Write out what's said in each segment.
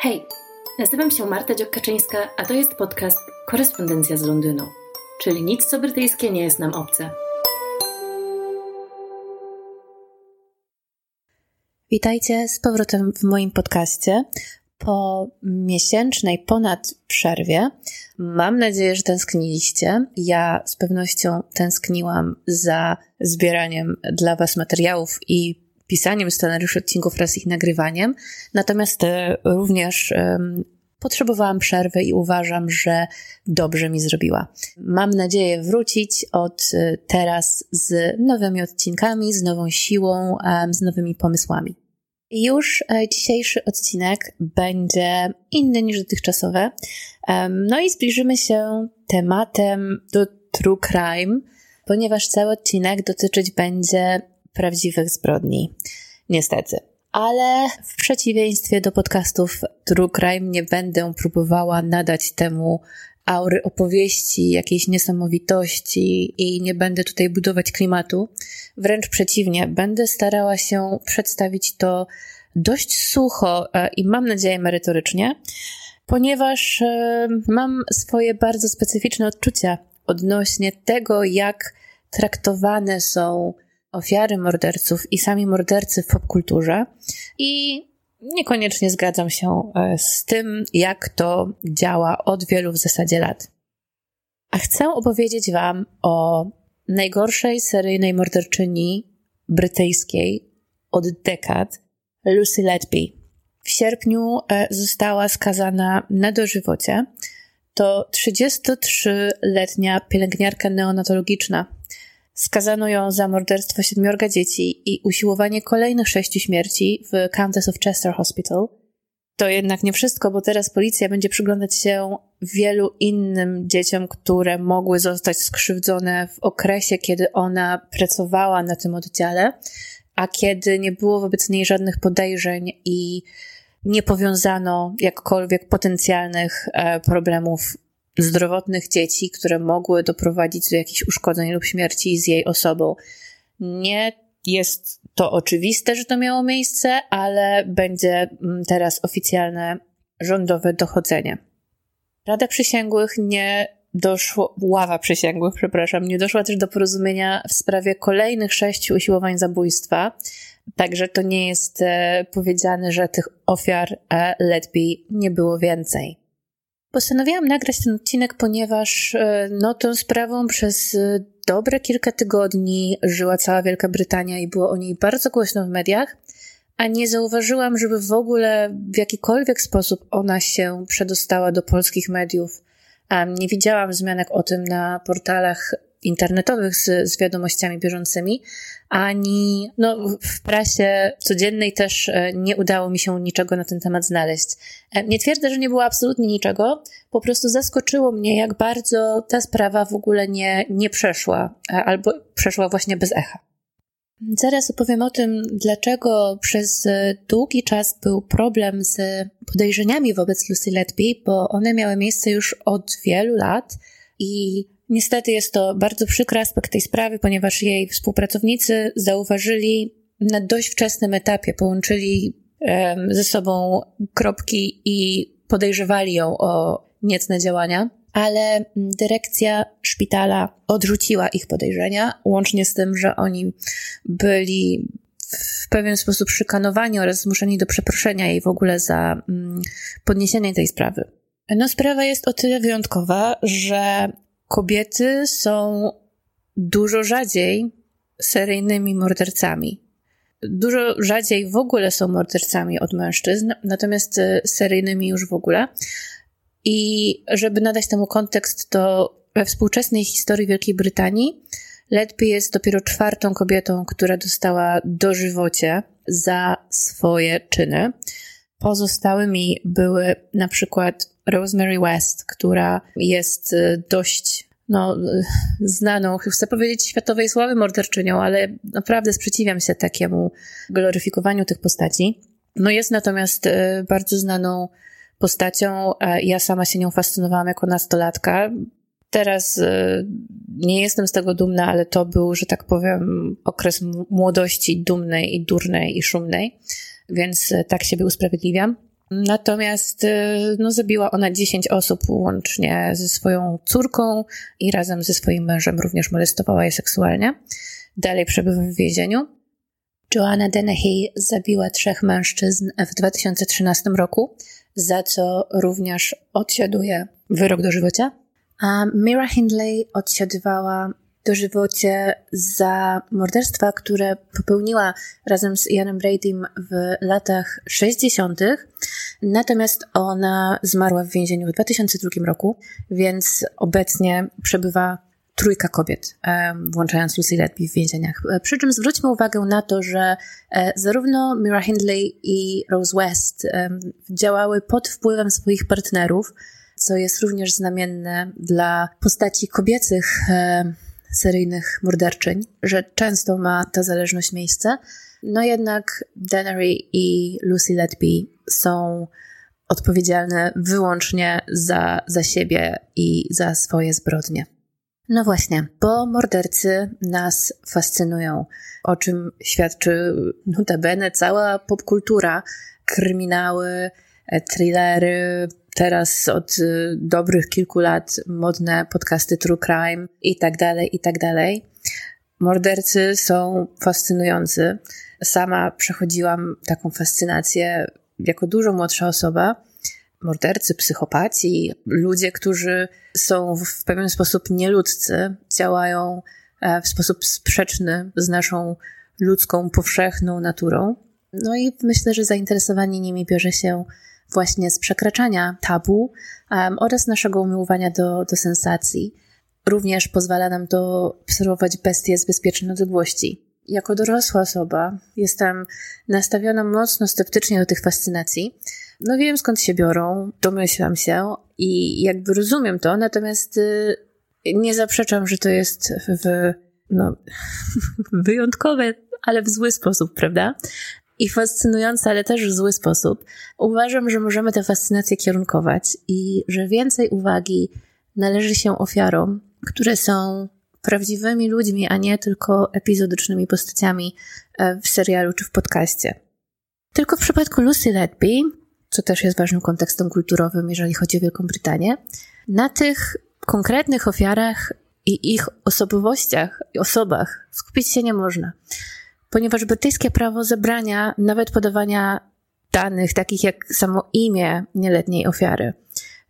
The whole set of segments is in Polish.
Hej, nazywam się Marta Dziokaczyńska, a to jest podcast Korespondencja z Londynu, czyli nic co brytyjskie nie jest nam obce. Witajcie z powrotem w moim podcaście. Po miesięcznej ponad przerwie mam nadzieję, że tęskniliście. Ja z pewnością tęskniłam za zbieraniem dla Was materiałów i pisaniem scenariuszy odcinków wraz z ich nagrywaniem. Natomiast e, również potrzebowałam przerwy i uważam, że dobrze mi zrobiła. Mam nadzieję wrócić od e, teraz z nowymi odcinkami, z nową siłą, z nowymi pomysłami. Już e, dzisiejszy odcinek będzie inny niż dotychczasowe. No i zbliżymy się tematem do True Crime, ponieważ cały odcinek dotyczyć będzie prawdziwych zbrodni. Niestety. Ale w przeciwieństwie do podcastów True Crime nie będę próbowała nadać temu aury opowieści, jakiejś niesamowitości i nie będę tutaj budować klimatu. Wręcz przeciwnie, będę starała się przedstawić to dość sucho e, i mam nadzieję merytorycznie, ponieważ e, mam swoje bardzo specyficzne odczucia odnośnie tego, jak traktowane są ofiary morderców i sami mordercy w popkulturze i niekoniecznie zgadzam się e, z tym, jak to działa od wielu w zasadzie lat. A chcę opowiedzieć Wam o najgorszej seryjnej morderczyni brytyjskiej od dekad, Lucy Letby. W sierpniu e, została skazana na dożywocie. To 33-letnia pielęgniarka neonatologiczna, Skazano ją za morderstwo siedmiorga dzieci i usiłowanie kolejnych sześciu śmierci w Countess of Chester Hospital. To jednak nie wszystko, bo teraz policja będzie przyglądać się wielu innym dzieciom, które mogły zostać skrzywdzone w okresie, kiedy ona pracowała na tym oddziale, a kiedy nie było wobec niej żadnych podejrzeń i nie powiązano jakkolwiek potencjalnych e, problemów zdrowotnych dzieci, które mogły doprowadzić do jakichś uszkodzeń lub śmierci z jej osobą. Nie jest to oczywiste, że to miało miejsce, ale będzie mm, teraz oficjalne rządowe dochodzenie. Rada Przysięgłych nie doszło, ława przysięgłych, przepraszam, nie doszła też do porozumienia w sprawie kolejnych sześciu usiłowań zabójstwa. Także to nie jest e, powiedziane, że tych ofiar e, Letby nie było więcej. Postanowiłam nagrać ten odcinek, ponieważ e, no, tą sprawą przez e, dobre kilka tygodni żyła cała Wielka Brytania i było o niej bardzo głośno w mediach, a nie zauważyłam, żeby w ogóle w jakikolwiek sposób ona się przedostała do polskich mediów. Nie widziałam zmianek o tym na portalach internetowych z, z wiadomościami bieżącymi, ani no, w prasie codziennej też e, nie udało mi się niczego na ten temat znaleźć. E, nie twierdzę, że nie było absolutnie niczego, po prostu zaskoczyło mnie, jak bardzo ta sprawa w ogóle nie, nie przeszła, e, albo przeszła właśnie bez echa. Zaraz opowiem o tym, dlaczego przez długi czas był problem z podejrzeniami wobec Lucy Letby, bo one miały miejsce już od wielu lat i Niestety jest to bardzo przykry aspekt tej sprawy, ponieważ jej współpracownicy zauważyli na dość wczesnym etapie, połączyli ze sobą kropki i podejrzewali ją o niecne działania, ale dyrekcja szpitala odrzuciła ich podejrzenia, łącznie z tym, że oni byli w pewien sposób szykanowani oraz zmuszeni do przeproszenia jej w ogóle za mm, podniesienie tej sprawy. No, sprawa jest o tyle wyjątkowa, że kobiety są dużo rzadziej seryjnymi mordercami. Dużo rzadziej w ogóle są mordercami od mężczyzn, natomiast e, seryjnymi już w ogóle. I żeby nadać temu kontekst, to we współczesnej historii Wielkiej Brytanii Letby jest dopiero czwartą kobietą, która dostała dożywocie za swoje czyny. Pozostałymi były na przykład Rosemary West, która jest y, dość no, y, znaną, chcę powiedzieć światowej sławy morderczynią, ale naprawdę sprzeciwiam się takiemu gloryfikowaniu tych postaci. No jest natomiast y, bardzo znaną postacią. Ja sama się nią fascynowałam jako nastolatka. Teraz nie jestem z tego dumna, ale to był, że tak powiem, okres młodości dumnej i durnej i szumnej, więc tak siebie usprawiedliwiam. Natomiast y, no, zabiła ona 10 osób łącznie ze swoją córką i razem ze swoim mężem również molestowała je seksualnie. Dalej przebywa w więzieniu. Joanna Dennehy zabiła trzech mężczyzn w 2013 roku, za co również odsiaduje wyrok dożywocia. A Mira Hindley odsiadywała dożywocie za morderstwa, które popełniła razem z Ianem Bradym w latach 60. Natomiast ona zmarła w więzieniu w 2002 roku, więc obecnie przebywa trójka kobiet, włączając Lucy Letby w więzieniach. Przy czym zwróćmy uwagę na to, że e, zarówno Mira Hindley i Rose West działały pod wpływem swoich partnerów, co jest również znamienne dla postaci kobiecych seryjnych morderczyń, że często ma ta zależność miejsce. No jednak Daenerys i Lucy Letby są odpowiedzialne wyłącznie za, za siebie i za swoje zbrodnie. No właśnie, bo mordercy nas fascynują, o czym świadczy notabene cała popkultura, kryminały, thrillery, teraz od y, dobrych kilku lat modne podcasty True Crime i tak dalej, i tak dalej. Mordercy są fascynujący. Sama przechodziłam taką fascynację jako dużo młodsza osoba. Mordercy, psychopaci, ludzie, którzy są w pewien sposób nieludzcy, działają e, w sposób sprzeczny z naszą ludzką, powszechną naturą. No i myślę, że zainteresowanie nimi bierze się właśnie z przekraczania tabu um, oraz naszego umiłowania do, do sensacji. Również pozwala nam to obserwować bestie z bezpiecznej odległości. Jako dorosła osoba jestem nastawiona mocno sceptycznie do tych fascynacji. No wiem skąd się biorą, domyślam się i jakby rozumiem to, natomiast y, nie zaprzeczam, że to jest w, no, wyjątkowe, ale w zły sposób, prawda? I fascynujący, ale też w zły sposób. Uważam, że możemy tę fascynację kierunkować i że więcej uwagi należy się ofiarom, które są prawdziwymi ludźmi, a nie tylko epizodycznymi postaciami e, w serialu czy w podcaście. Tylko w przypadku Lucy Letby, co też jest ważnym kontekstem kulturowym, jeżeli chodzi o Wielką Brytanię, na tych konkretnych ofiarach i ich osobowościach i osobach skupić się nie można ponieważ brytyjskie prawo zabrania nawet podawania danych takich jak samo imię nieletniej ofiary,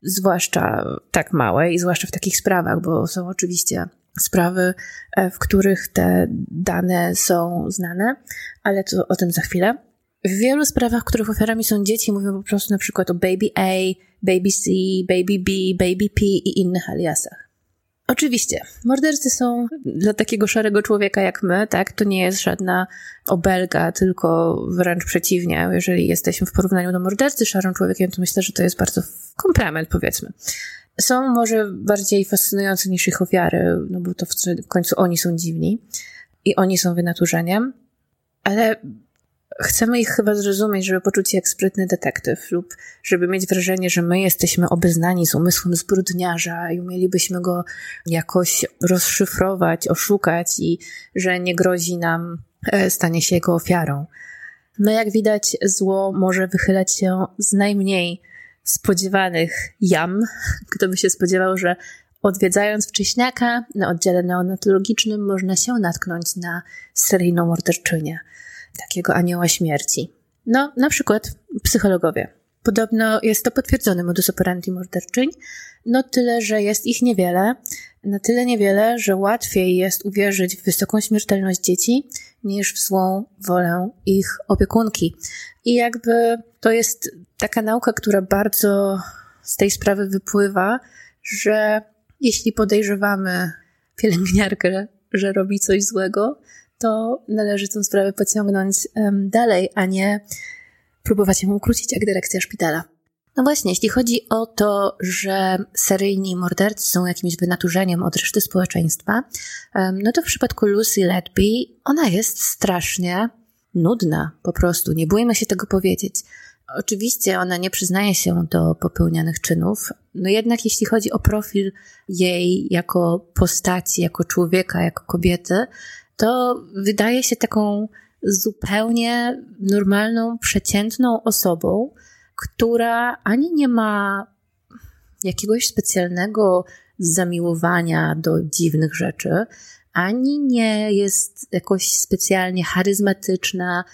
zwłaszcza tak małe i zwłaszcza w takich sprawach, bo są oczywiście sprawy, e, w których te dane są znane, ale to o tym za chwilę. W wielu sprawach, w których ofiarami są dzieci, mówią po prostu na przykład o Baby A, Baby C, Baby B, Baby P i innych aliasach. Oczywiście, mordercy są dla takiego szarego człowieka jak my, tak? To nie jest żadna obelga, tylko wręcz przeciwnie. Jeżeli jesteśmy w porównaniu do mordercy szarym człowiekiem, to myślę, że to jest bardzo komplement, powiedzmy. Są może bardziej fascynujące niż ich ofiary, no bo to w końcu oni są dziwni i oni są wynaturzeniem, ale chcemy ich chyba zrozumieć, żeby poczuć się jak sprytny detektyw lub żeby mieć wrażenie, że my jesteśmy obeznani z umysłem zbrodniarza i umielibyśmy go jakoś rozszyfrować, oszukać i że nie grozi nam e, stanie się jego ofiarą. No jak widać, zło może wychylać się z najmniej spodziewanych jam. Kto by się spodziewał, że odwiedzając wcześniaka na oddziale neonatologicznym można się natknąć na seryjną morderczynię takiego anioła śmierci. No, na przykład psychologowie. Podobno jest to potwierdzony modus operandi morderczyń, no tyle, że jest ich niewiele, na tyle niewiele, że łatwiej jest uwierzyć w wysoką śmiertelność dzieci niż w złą wolę ich opiekunki. I jakby to jest taka nauka, która bardzo z tej sprawy wypływa, że jeśli podejrzewamy pielęgniarkę, że robi coś złego, to należy tę sprawę pociągnąć dalej, a nie próbować ją ukrócić jak dyrekcja szpitala. No właśnie, jeśli chodzi o to, że seryjni mordercy są jakimś wynaturzeniem od reszty społeczeństwa, no to w przypadku Lucy Letby ona jest strasznie nudna, po prostu. Nie bójmy się tego powiedzieć. Oczywiście ona nie przyznaje się do popełnianych czynów, no jednak jeśli chodzi o profil jej jako postaci, jako człowieka, jako kobiety, to wydaje się taką zupełnie normalną, przeciętną osobą, która ani nie ma jakiegoś specjalnego zamiłowania do dziwnych rzeczy, ani nie jest jakoś specjalnie charyzmatyczna.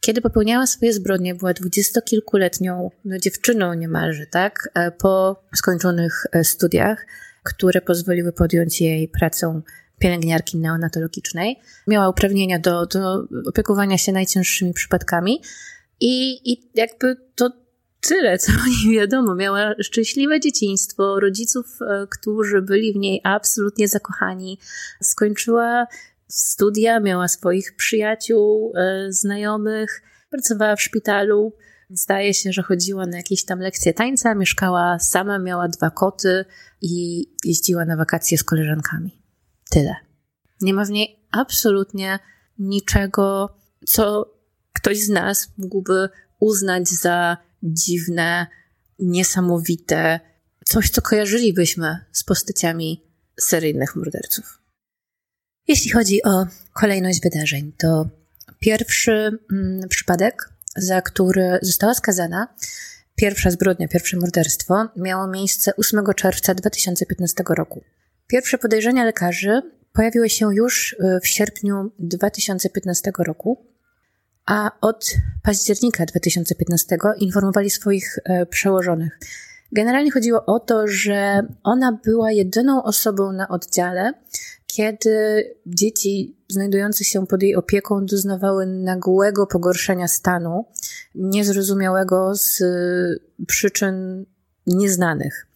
Kiedy popełniała swoje zbrodnie, była dwudziestokilkuletnią no, dziewczyną niemalże, tak? Po skończonych e, studiach, które pozwoliły podjąć jej pracę pielęgniarki neonatologicznej. Miała uprawnienia do, do opiekowania się najcięższymi przypadkami i, i jakby to tyle, co o niej wiadomo. Miała szczęśliwe dzieciństwo, rodziców, e, którzy byli w niej absolutnie zakochani. Skończyła studia, miała swoich przyjaciół, e, znajomych, pracowała w szpitalu. Zdaje się, że chodziła na jakieś tam lekcje tańca, mieszkała sama, miała dwa koty i jeździła na wakacje z koleżankami. Tyle. Nie ma w niej absolutnie niczego, co ktoś z nas mógłby uznać za dziwne, niesamowite, coś, co kojarzylibyśmy z postaciami seryjnych morderców. Jeśli chodzi o kolejność wydarzeń, to pierwszy mm, przypadek, za który została skazana, pierwsza zbrodnia, pierwsze morderstwo, miało miejsce 8 czerwca 2015 roku. Pierwsze podejrzenia lekarzy pojawiły się już y, w sierpniu 2015 roku, a od października 2015 informowali swoich e, przełożonych. Generalnie chodziło o to, że ona była jedyną osobą na oddziale, kiedy dzieci znajdujące się pod jej opieką doznawały nagłego pogorszenia stanu, niezrozumiałego z przyczyn nieznanych,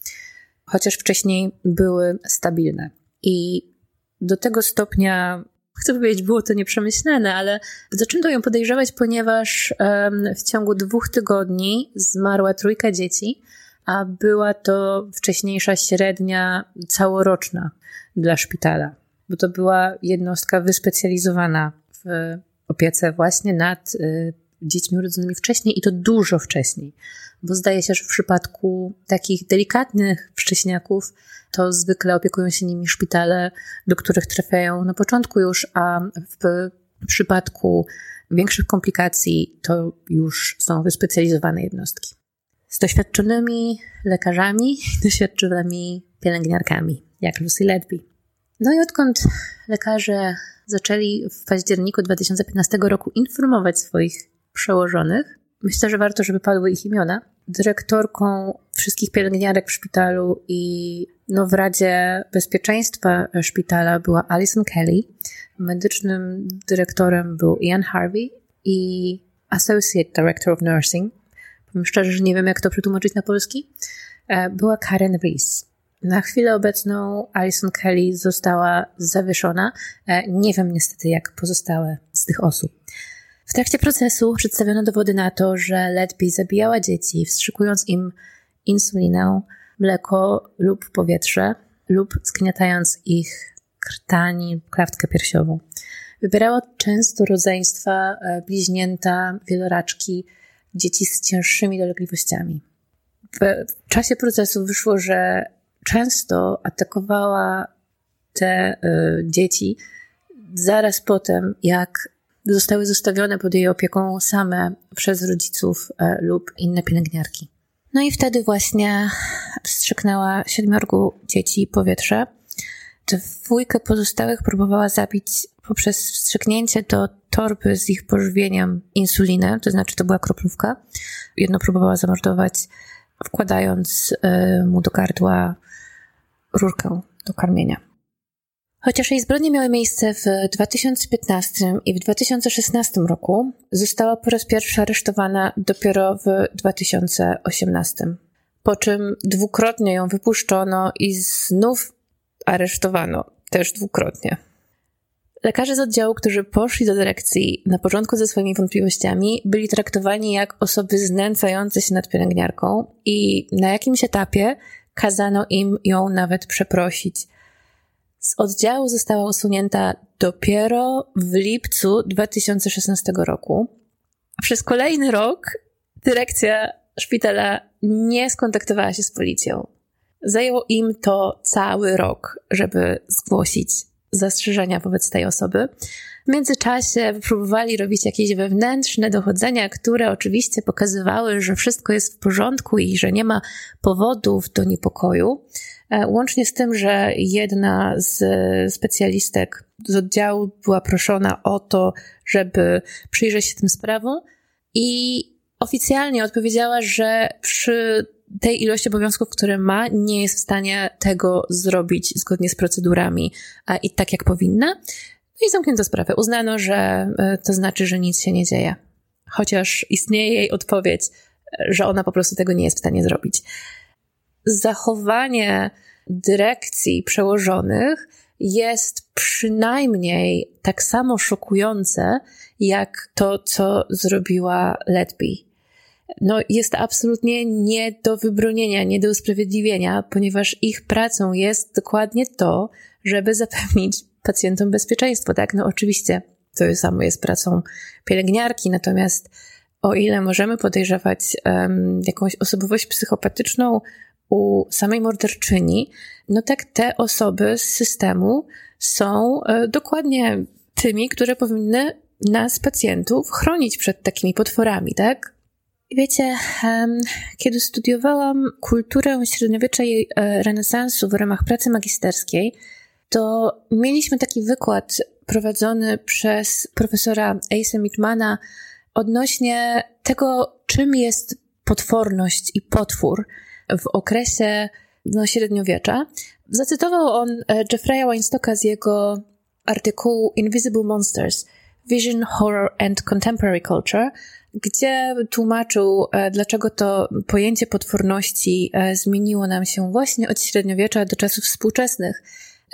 chociaż wcześniej były stabilne. I do tego stopnia chcę powiedzieć, było to nieprzemyślane, ale zaczęto ją podejrzewać, ponieważ w ciągu dwóch tygodni zmarła trójka dzieci, a była to wcześniejsza średnia całoroczna dla szpitala, bo to była jednostka wyspecjalizowana w opiece właśnie nad y, dziećmi urodzonymi wcześniej i to dużo wcześniej, bo zdaje się, że w przypadku takich delikatnych wcześniaków to zwykle opiekują się nimi szpitale, do których trafiają na początku już, a w przypadku większych komplikacji to już są wyspecjalizowane jednostki. Z doświadczonymi lekarzami, doświadczonymi pielęgniarkami, jak Lucy Ledby. No i odkąd lekarze zaczęli w październiku 2015 roku informować swoich przełożonych, myślę, że warto, żeby padły ich imiona. Dyrektorką wszystkich pielęgniarek w szpitalu i no, w Radzie Bezpieczeństwa szpitala była Alison Kelly, medycznym dyrektorem był Ian Harvey i Associate Director of Nursing, powiem szczerze, że nie wiem jak to przetłumaczyć na polski, e, była Karen Rees. Na chwilę obecną Alison Kelly została zawieszona. E, nie wiem niestety jak pozostałe z tych osób. W trakcie procesu przedstawiono dowody na to, że Letby zabijała dzieci, wstrzykując im insulinę, mleko lub powietrze, lub zgniatając ich krtani, klatkę piersiową. Wybierała często rodzeństwa, e, bliźnięta, wieloraczki, dzieci z cięższymi dolegliwościami. W czasie procesu wyszło, że często atakowała te y, dzieci zaraz potem, jak zostały zostawione pod jej opieką same przez rodziców y, lub inne pielęgniarki. No i wtedy właśnie wstrzyknęła siedmiorgu dzieci powietrze. Dwójkę pozostałych próbowała zabić poprzez wstrzyknięcie do torby z ich pożywieniem insuliny, to znaczy to była kroplówka. Jedno próbowała zamordować, wkładając y, mu do gardła rurkę do karmienia. Chociaż jej zbrodnie miały miejsce w 2015 i w 2016 roku, została po raz pierwszy aresztowana dopiero w 2018. Po czym dwukrotnie ją wypuszczono i znów aresztowano, też dwukrotnie. Lekarze z oddziału, którzy poszli do dyrekcji na początku ze swoimi wątpliwościami, byli traktowani jak osoby znęcające się nad pielęgniarką i na jakimś etapie kazano im ją nawet przeprosić. Z oddziału została usunięta dopiero w lipcu 2016 roku. Przez kolejny rok dyrekcja szpitala nie skontaktowała się z policją. Zajęło im to cały rok, żeby zgłosić zastrzeżenia wobec tej osoby. W międzyczasie próbowali robić jakieś wewnętrzne dochodzenia, które oczywiście pokazywały, że wszystko jest w porządku i że nie ma powodów do niepokoju. E, łącznie z tym, że jedna z specjalistek z oddziału była proszona o to, żeby przyjrzeć się tym sprawom i oficjalnie odpowiedziała, że przy tej ilości obowiązków, które ma, nie jest w stanie tego zrobić zgodnie z procedurami i tak jak powinna. No i zamknięto sprawę. Uznano, że e, to znaczy, że nic się nie dzieje. Chociaż istnieje jej odpowiedź, że ona po prostu tego nie jest w stanie zrobić. Zachowanie dyrekcji przełożonych jest przynajmniej tak samo szokujące, jak to, co zrobiła Letby. No, jest absolutnie nie do wybronienia, nie do usprawiedliwienia, ponieważ ich pracą jest dokładnie to, żeby zapewnić pacjentom bezpieczeństwo, tak? No, oczywiście to samo jest pracą pielęgniarki, natomiast o ile możemy podejrzewać um, jakąś osobowość psychopatyczną u samej morderczyni, no tak te osoby z systemu są e, dokładnie tymi, które powinny nas, pacjentów, chronić przed takimi potworami, tak? Wiecie, kiedy studiowałam kulturę średniowiecza i e, renesansu w ramach pracy magisterskiej, to mieliśmy taki wykład prowadzony przez profesora Ace'a Mitmana odnośnie tego, czym jest potworność i potwór w okresie no, średniowiecza. Zacytował on e, Jeffrey'a Weinstocka z jego artykułu Invisible Monsters – Vision, Horror and Contemporary Culture, gdzie tłumaczył, e, dlaczego to pojęcie potworności e, zmieniło nam się właśnie od średniowiecza do czasów współczesnych.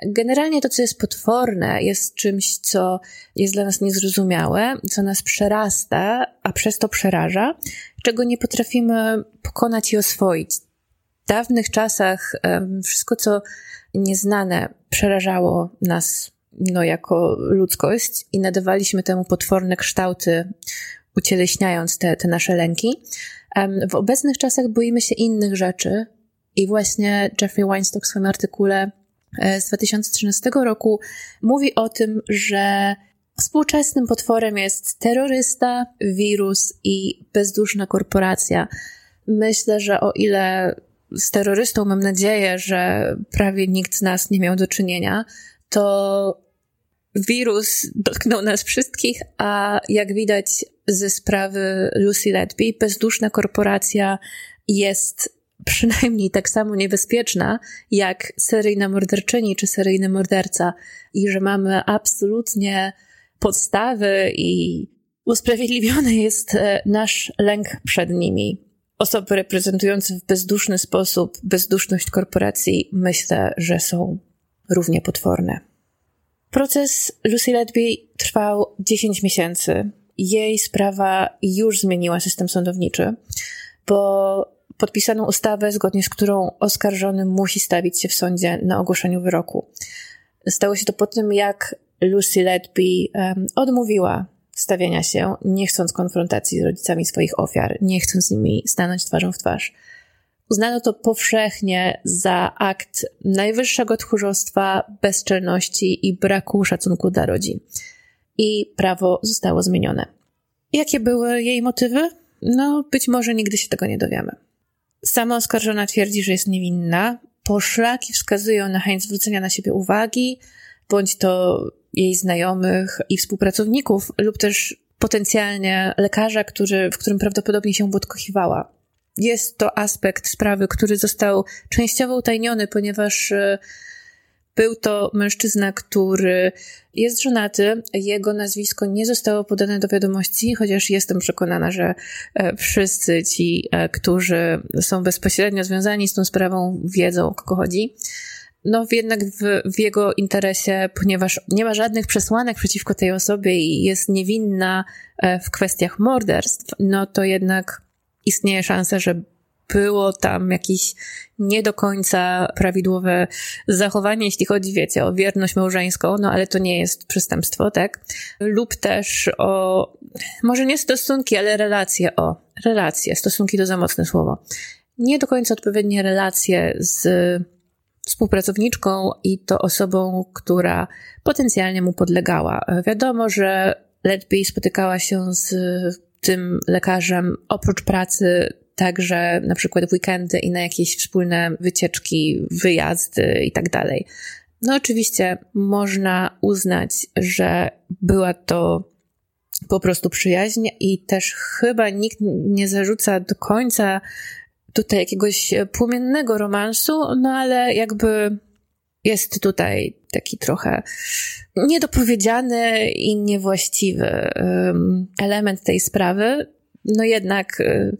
Generalnie to, co jest potworne, jest czymś, co jest dla nas niezrozumiałe, co nas przerasta, a przez to przeraża, czego nie potrafimy pokonać i oswoić dawnych czasach wszystko, co nieznane, przerażało nas no, jako ludzkość i nadawaliśmy temu potworne kształty, ucieleśniając te, te nasze lęki. W obecnych czasach boimy się innych rzeczy i właśnie Jeffrey Weinstock w swoim artykule z 2013 roku mówi o tym, że współczesnym potworem jest terrorysta, wirus i bezduszna korporacja. Myślę, że o ile z terrorystą mam nadzieję, że prawie nikt z nas nie miał do czynienia, to wirus dotknął nas wszystkich, a jak widać ze sprawy Lucy Letby, bezduszna korporacja jest przynajmniej tak samo niebezpieczna jak seryjna morderczyni czy seryjny morderca i że mamy absolutnie podstawy i usprawiedliwiony jest e, nasz lęk przed nimi osoby reprezentujące w bezduszny sposób bezduszność korporacji, myślę, że są równie potworne. Proces Lucy Letby trwał 10 miesięcy. Jej sprawa już zmieniła system sądowniczy, bo podpisano ustawę, zgodnie z którą oskarżony musi stawić się w sądzie na ogłoszeniu wyroku. Stało się to po tym, jak Lucy Letby um, odmówiła stawiania się, nie chcąc konfrontacji z rodzicami swoich ofiar, nie chcąc z nimi stanąć twarzą w twarz. Uznano to powszechnie za akt najwyższego tchórzostwa, bezczelności i braku szacunku dla rodzin. I prawo zostało zmienione. Jakie były jej motywy? No, być może nigdy się tego nie dowiemy. Sama oskarżona twierdzi, że jest niewinna. Poszlaki wskazują na chęć zwrócenia na siebie uwagi, bądź to jej znajomych i współpracowników, lub też potencjalnie lekarza, który, w którym prawdopodobnie się podkochiwała. Jest to aspekt sprawy, który został częściowo utajniony, ponieważ e, był to mężczyzna, który jest żonaty. Jego nazwisko nie zostało podane do wiadomości, chociaż jestem przekonana, że e, wszyscy ci, e, którzy są bezpośrednio związani z tą sprawą, wiedzą o kogo chodzi no jednak w, w, jego interesie, ponieważ nie ma żadnych przesłanek przeciwko tej osobie i jest niewinna e, w kwestiach morderstw, no to jednak istnieje szansa, że było tam jakieś nie do końca prawidłowe zachowanie, jeśli chodzi, wiecie, o wierność małżeńską, no ale to nie jest przestępstwo, tak? Lub też o, może nie stosunki, ale relacje, o, relacje, stosunki to za mocne słowo. Nie do końca odpowiednie relacje z współpracowniczką i to osobą, która potencjalnie mu podlegała. Wiadomo, że Letby spotykała się z tym lekarzem oprócz pracy także na przykład w weekendy i na jakieś wspólne wycieczki, wyjazdy i tak dalej. No oczywiście można uznać, że była to po prostu przyjaźń i też chyba nikt nie zarzuca do końca tutaj jakiegoś płomiennego romansu, no ale jakby jest tutaj taki trochę niedopowiedziany i niewłaściwy element tej sprawy. No jednak, y,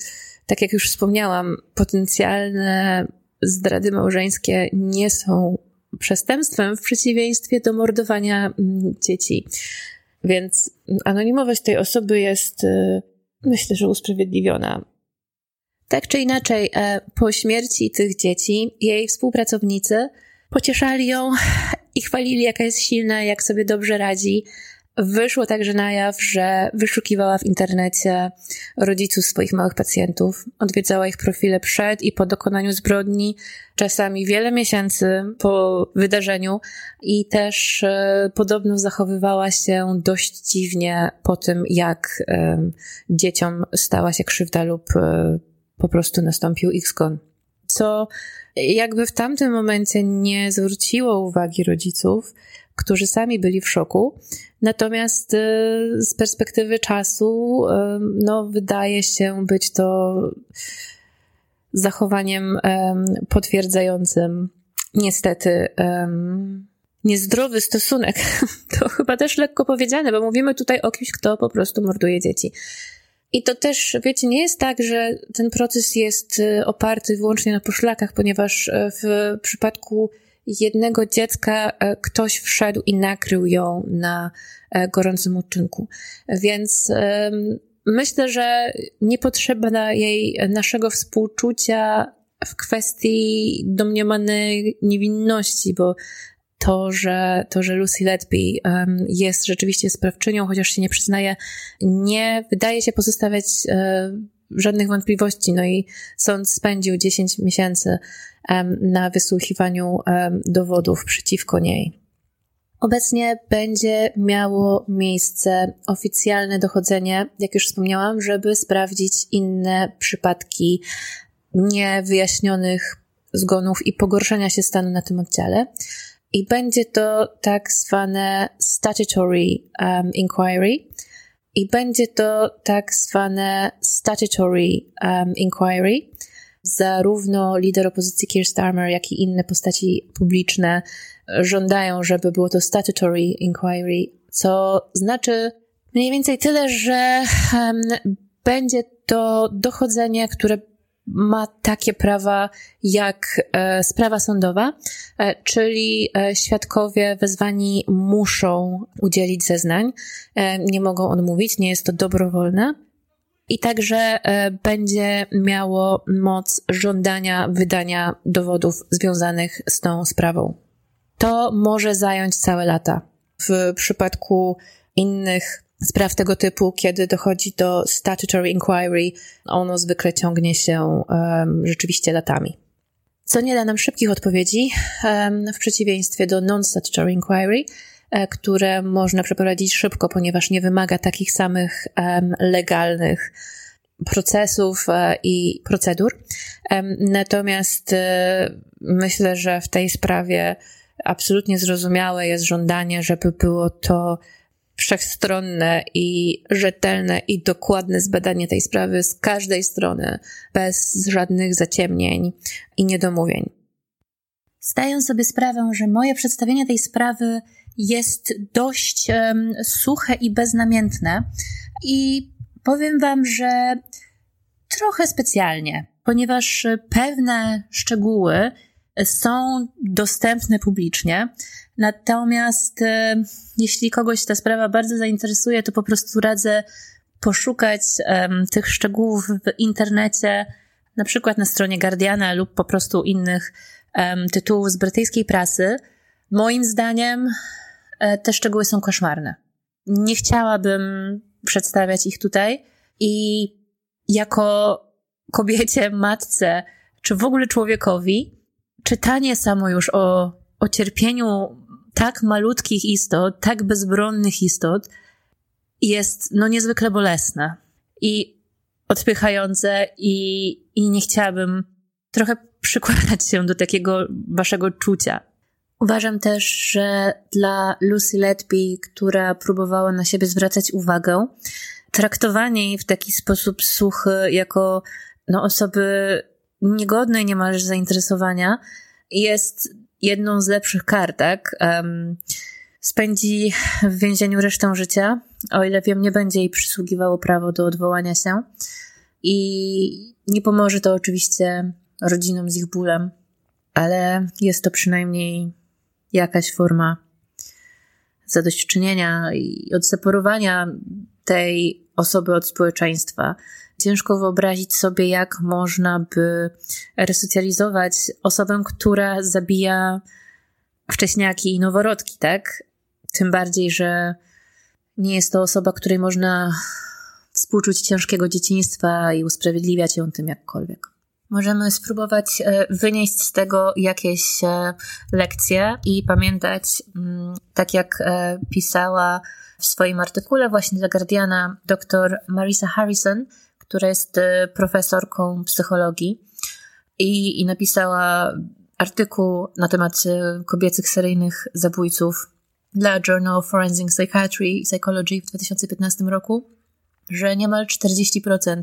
tak jak już wspomniałam, potencjalne zdrady małżeńskie nie są przestępstwem w przeciwieństwie do mordowania mm, dzieci. Więc anonimowość tej osoby jest, y, myślę, że usprawiedliwiona. Tak czy inaczej, e, po śmierci tych dzieci, jej współpracownicy pocieszali ją i chwalili, jaka jest silna, jak sobie dobrze radzi. Wyszło także na jaw, że wyszukiwała w internecie rodziców swoich małych pacjentów, odwiedzała ich profile przed i po dokonaniu zbrodni, czasami wiele miesięcy po wydarzeniu i też e, podobno zachowywała się dość dziwnie po tym, jak e, dzieciom stała się krzywda lub e, po prostu nastąpił ich zgon. Co jakby w tamtym momencie nie zwróciło uwagi rodziców, którzy sami byli w szoku. Natomiast y, z perspektywy czasu, y, no, wydaje się być to zachowaniem potwierdzającym niestety niezdrowy stosunek. To chyba też lekko powiedziane, bo mówimy tutaj o kimś, kto po prostu morduje dzieci. I to też, wiecie, nie jest tak, że ten proces jest y, oparty wyłącznie na poszlakach, ponieważ y, w przypadku jednego dziecka y, ktoś wszedł i nakrył ją na gorącym uczynku. Więc myślę, że nie potrzeba jej naszego współczucia w kwestii domniemanej niewinności, bo to, że, to, że Lucy Letby jest rzeczywiście sprawczynią, chociaż się nie przyznaje, nie wydaje się pozostawiać um, żadnych wątpliwości. No i sąd spędził 10 miesięcy na wysłuchiwaniu dowodów przeciwko niej. Obecnie będzie miało miejsce oficjalne dochodzenie, jak już wspomniałam, żeby sprawdzić inne przypadki niewyjaśnionych zgonów i pogorszenia się stanu na tym oddziale. I będzie to tak zwane statutory um, inquiry. I będzie to tak zwane statutory um, inquiry. Zarówno lider opozycji Keir Starmer, jak i inne postaci publiczne żądają, żeby było to statutory inquiry, co znaczy mniej więcej tyle, że um, będzie to dochodzenie, które ma takie prawa jak e, sprawa sądowa, e, czyli e, świadkowie wezwani muszą udzielić zeznań, nie mogą odmówić, nie jest to dobrowolne. I także będzie miało moc żądania wydania dowodów związanych z tą sprawą. To może zająć całe lata. W przypadku innych spraw tego typu, kiedy dochodzi do statutory inquiry, ono zwykle ciągnie się um, rzeczywiście latami. Co nie da nam szybkich odpowiedzi, um, w przeciwieństwie do non-statutory inquiry, e, które można przeprowadzić szybko, ponieważ nie wymaga takich samych um, legalnych procesów e, i procedur. Natomiast e, myślę, że w tej sprawie absolutnie zrozumiałe jest żądanie, żeby było to wszechstronne i rzetelne i dokładne zbadanie tej sprawy z każdej strony, bez żadnych zaciemnień i niedomówień. Zdaję sobie sprawę, że moje przedstawienie tej sprawy jest dość um, suche i beznamiętne i powiem Wam, że trochę specjalnie, ponieważ pewne szczegóły są dostępne publicznie, Natomiast e, jeśli kogoś ta sprawa bardzo zainteresuje, to po prostu radzę poszukać tych szczegółów w internecie, na przykład na stronie Guardiana lub po prostu innych tytułów z brytyjskiej prasy. Moim zdaniem e, te szczegóły są koszmarne. Nie chciałabym przedstawiać ich tutaj i jako kobiecie, matce, czy w ogóle człowiekowi, czytanie samo już o, o cierpieniu tak malutkich istot, tak bezbronnych istot jest no niezwykle bolesne i odpychające i, i nie chciałabym trochę przykładać się do takiego waszego czucia. Uważam też, że dla Lucy Letby, która próbowała na siebie zwracać uwagę, traktowanie jej w taki sposób suchy jako no, osoby niegodnej niemalże zainteresowania jest jedną z lepszych kar, tak? Um, spędzi w więzieniu resztę życia. O ile wiem, nie będzie jej przysługiwało prawo do odwołania się. I nie pomoże to oczywiście rodzinom z ich bólem, ale jest to przynajmniej jakaś forma zadośćuczynienia i odseporowania tej osoby od społeczeństwa. Ciężko wyobrazić sobie, jak można by resocjalizować osobę, która zabija wcześniaki i noworodki, tak? Tym bardziej, że nie jest to osoba, której można współczuć ciężkiego dzieciństwa i usprawiedliwiać ją tym jakkolwiek. Możemy spróbować e, wynieść z tego jakieś e, lekcje i pamiętać, mm, tak jak e, pisała w swoim artykule właśnie dla Guardiana dr Marisa Harrison, która jest profesorką psychologii i, i napisała artykuł na temat kobiecych seryjnych zabójców dla Journal of Forensic Psychiatry i Psychology w 2015 roku, że niemal 40%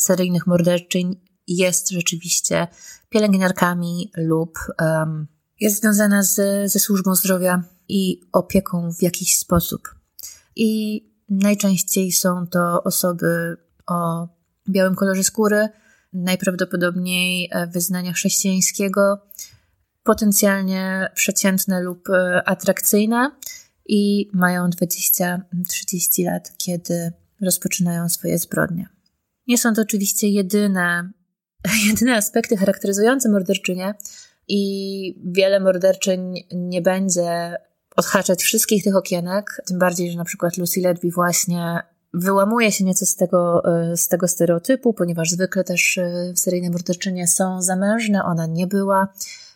seryjnych morderczyń jest rzeczywiście pielęgniarkami lub um, jest związana z, ze służbą zdrowia i opieką w jakiś sposób. I najczęściej są to osoby o białym kolorze skóry, najprawdopodobniej e, wyznania chrześcijańskiego, potencjalnie przeciętne lub e, atrakcyjne i mają 20-30 lat, kiedy rozpoczynają swoje zbrodnie. Nie są to oczywiście jedyne jedyne aspekty charakteryzujące morderczynię i wiele morderczyń nie będzie odhaczać wszystkich tych okienek, tym bardziej, że na przykład Lucy Ledby właśnie wyłamuje się nieco z tego, e, z tego stereotypu, ponieważ zwykle też e, seryjne morderczynie są zamężne, ona nie była.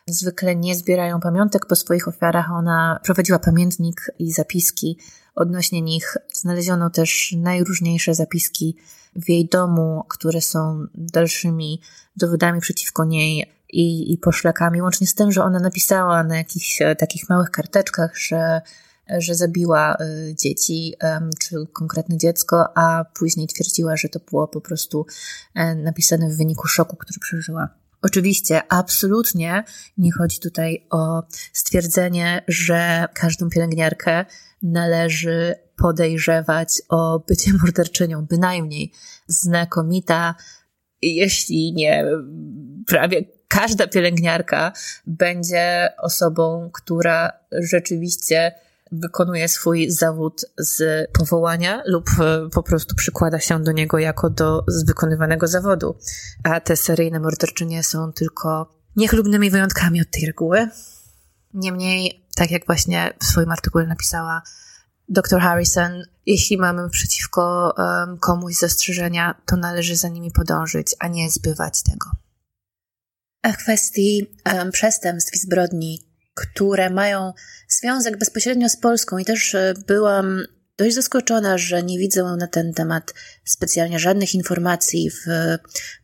Zwykle nie zbierają pamiątek po swoich ofiarach. Ona prowadziła pamiętnik i zapiski odnośnie nich. Znaleziono też najróżniejsze zapiski w jej domu, które są dalszymi dowodami przeciwko niej i, i poszlakami, łącznie z tym, że ona napisała na jakichś e, takich małych karteczkach, że, że zabiła e, dzieci, czy konkretne dziecko, a później twierdziła, że to było po prostu e, napisane w wyniku szoku, który przeżyła. Oczywiście, absolutnie nie chodzi tutaj o stwierdzenie, że każdą pielęgniarkę należy podejrzewać o bycie morderczynią, bynajmniej znakomita, jeśli nie prawie każda pielęgniarka będzie osobą, która rzeczywiście wykonuje swój zawód z powołania lub po prostu przykłada się do niego jako do wykonywanego zawodu. A te seryjne morderczynie są tylko niechlubnymi wyjątkami od tej reguły. Niemniej, tak jak właśnie w swoim artykule napisała dr Harrison, jeśli mamy przeciwko um, komuś zastrzeżenia, to należy za nimi podążyć, a nie zbywać tego. A w kwestii um, przestępstw i zbrodni, które mają związek bezpośrednio z Polską, i też e, byłam dość zaskoczona, że nie widzę na ten temat specjalnie żadnych informacji w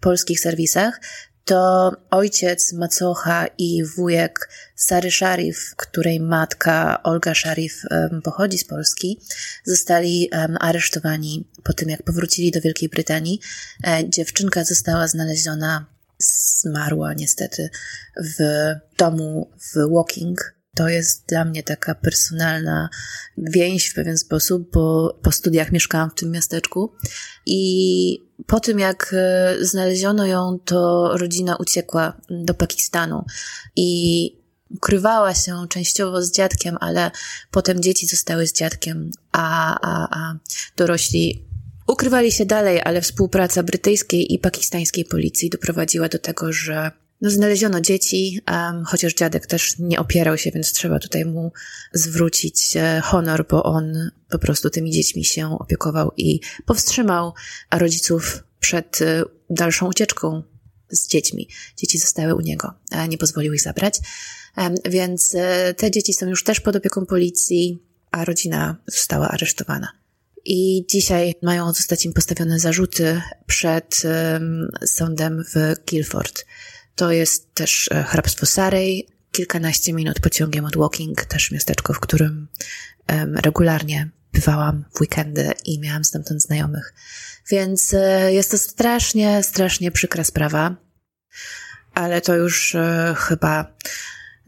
polskich serwisach, to ojciec, macocha i wujek Sary Sharif, której matka Olga Sharif pochodzi z Polski, zostali aresztowani po tym, jak powrócili do Wielkiej Brytanii. E, dziewczynka została znaleziona, zmarła niestety w domu w Woking. To jest dla mnie taka personalna więź w pewien sposób, bo po studiach mieszkałam w tym miasteczku i po tym jak e, znaleziono ją, to rodzina uciekła do Pakistanu i ukrywała się częściowo z dziadkiem, ale potem dzieci zostały z dziadkiem, a, a, a dorośli ukrywali się dalej, ale współpraca brytyjskiej i pakistańskiej policji doprowadziła do tego, że no, znaleziono dzieci, um, chociaż dziadek też nie opierał się, więc trzeba tutaj mu zwrócić e, honor, bo on po prostu tymi dziećmi się opiekował i powstrzymał rodziców przed e, dalszą ucieczką z dziećmi. Dzieci zostały u niego, nie pozwolił ich zabrać. Więc e, te dzieci są już też pod opieką policji, a rodzina została aresztowana. I dzisiaj mają zostać im postawione zarzuty przed sądem w Guilford. To jest też e, hrabstwo Surrey, kilkanaście minut pociągiem od Walking, też miasteczko, w którym regularnie bywałam w weekendy i miałam stamtąd znajomych. Więc e, jest to strasznie, strasznie przykra sprawa, ale to już e, chyba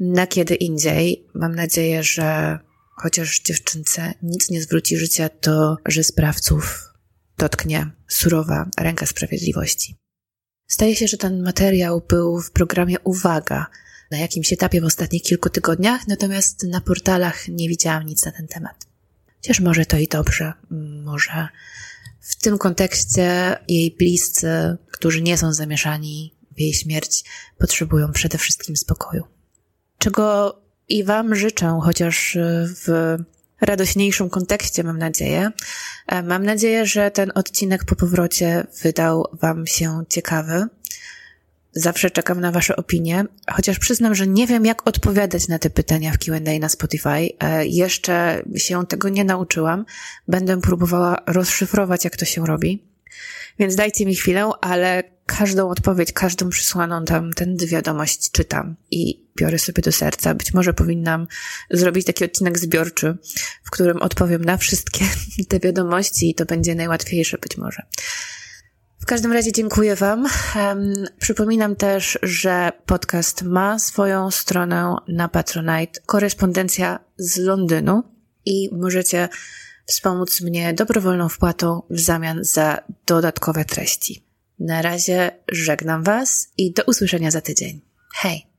na kiedy indziej. Mam nadzieję, że chociaż dziewczynce nic nie zwróci życia, to że sprawców dotknie surowa ręka sprawiedliwości. Staje się, że ten materiał był w programie Uwaga na jakimś etapie w ostatnich kilku tygodniach, natomiast na portalach nie widziałam nic na ten temat. Chociaż może to i dobrze, może w tym kontekście jej bliscy, którzy nie są zamieszani w jej śmierć, potrzebują przede wszystkim spokoju. Czego i Wam życzę, chociaż w radośniejszym kontekście, mam nadzieję. E, mam nadzieję, że ten odcinek po powrocie wydał Wam się ciekawy. Zawsze czekam na Wasze opinie, chociaż przyznam, że nie wiem, jak odpowiadać na te pytania w QA na Spotify. E, jeszcze się tego nie nauczyłam. Będę próbowała rozszyfrować, jak to się robi. Więc dajcie mi chwilę, ale każdą odpowiedź, każdą przysłaną tam ten wiadomość czytam i biorę sobie do serca. Być może powinnam zrobić taki odcinek zbiorczy, w którym odpowiem na wszystkie te wiadomości i to będzie najłatwiejsze być może. W każdym razie dziękuję Wam. Przypominam też, że podcast ma swoją stronę na Patronite, korespondencja z Londynu i możecie wspomóc mnie dobrowolną wpłatą w zamian za dodatkowe treści. Na razie żegnam Was i do usłyszenia za tydzień. Hej!